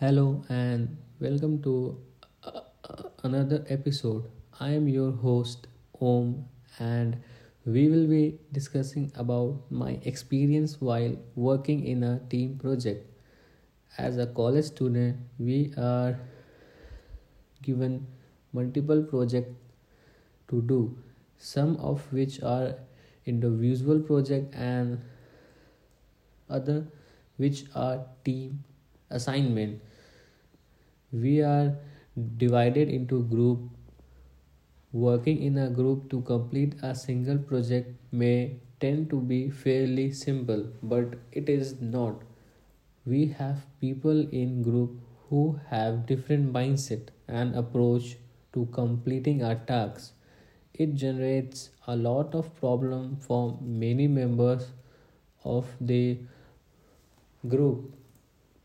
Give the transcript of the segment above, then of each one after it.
Hello and welcome to uh, uh, another episode. I am your host Om and we will be discussing about my experience while working in a team project. As a college student, we are given multiple projects to do, some of which are individual project and other which are team assignment we are divided into group. Working in a group to complete a single project may tend to be fairly simple but it is not. We have people in group who have different mindset and approach to completing our tasks. It generates a lot of problem for many members of the group.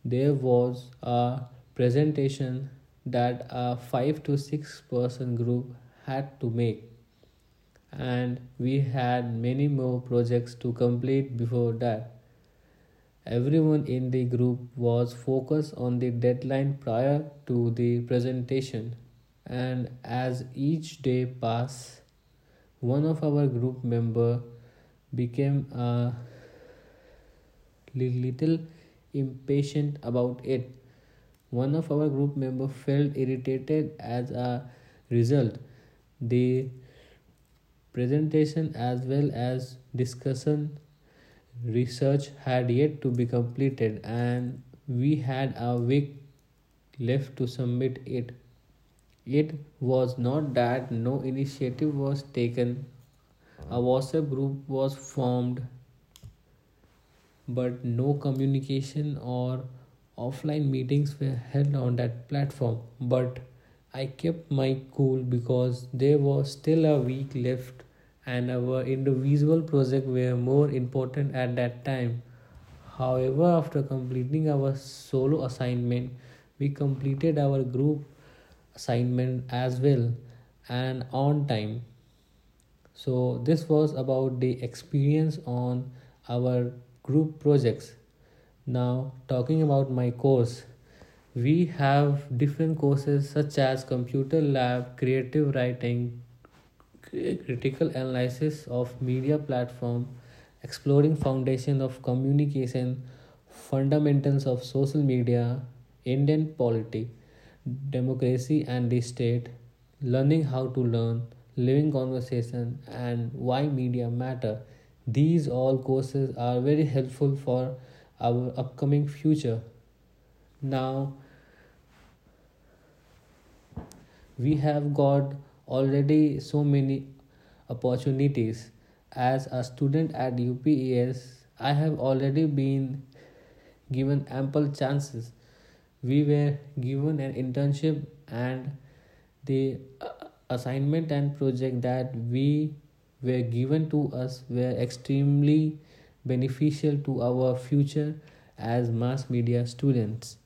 There was a presentation that a 5 to 6 person group had to make. And we had many more projects to complete before that. Everyone in the group was focused on the deadline prior to the presentation. And as each day passed one of our group member became a little impatient about it. One of our group members felt irritated as a result. The presentation as well as discussion research had yet to be completed and we had a week left to submit it. It was not that no initiative was taken. A WhatsApp group was formed but no communication or offline meetings were held on that platform but i kept my cool because there was still a week left and our individual project were more important at that time however after completing our solo assignment we completed our group assignment as well and on time so this was about the experience on our group projects. Now, talking about my course, we have different courses such as computer lab, creative writing, critical analysis of media platform, exploring foundation of communication, fundamentals of social media, Indian polity, democracy and the state, learning how to learn, living conversation, and why media matter. These all courses are very helpful for our upcoming future. Now we have got already so many opportunities as a student at UPES. I have already been given ample chances. We were given an internship and the assignment and project that we were given to us were extremely beneficial to our future as mass media students.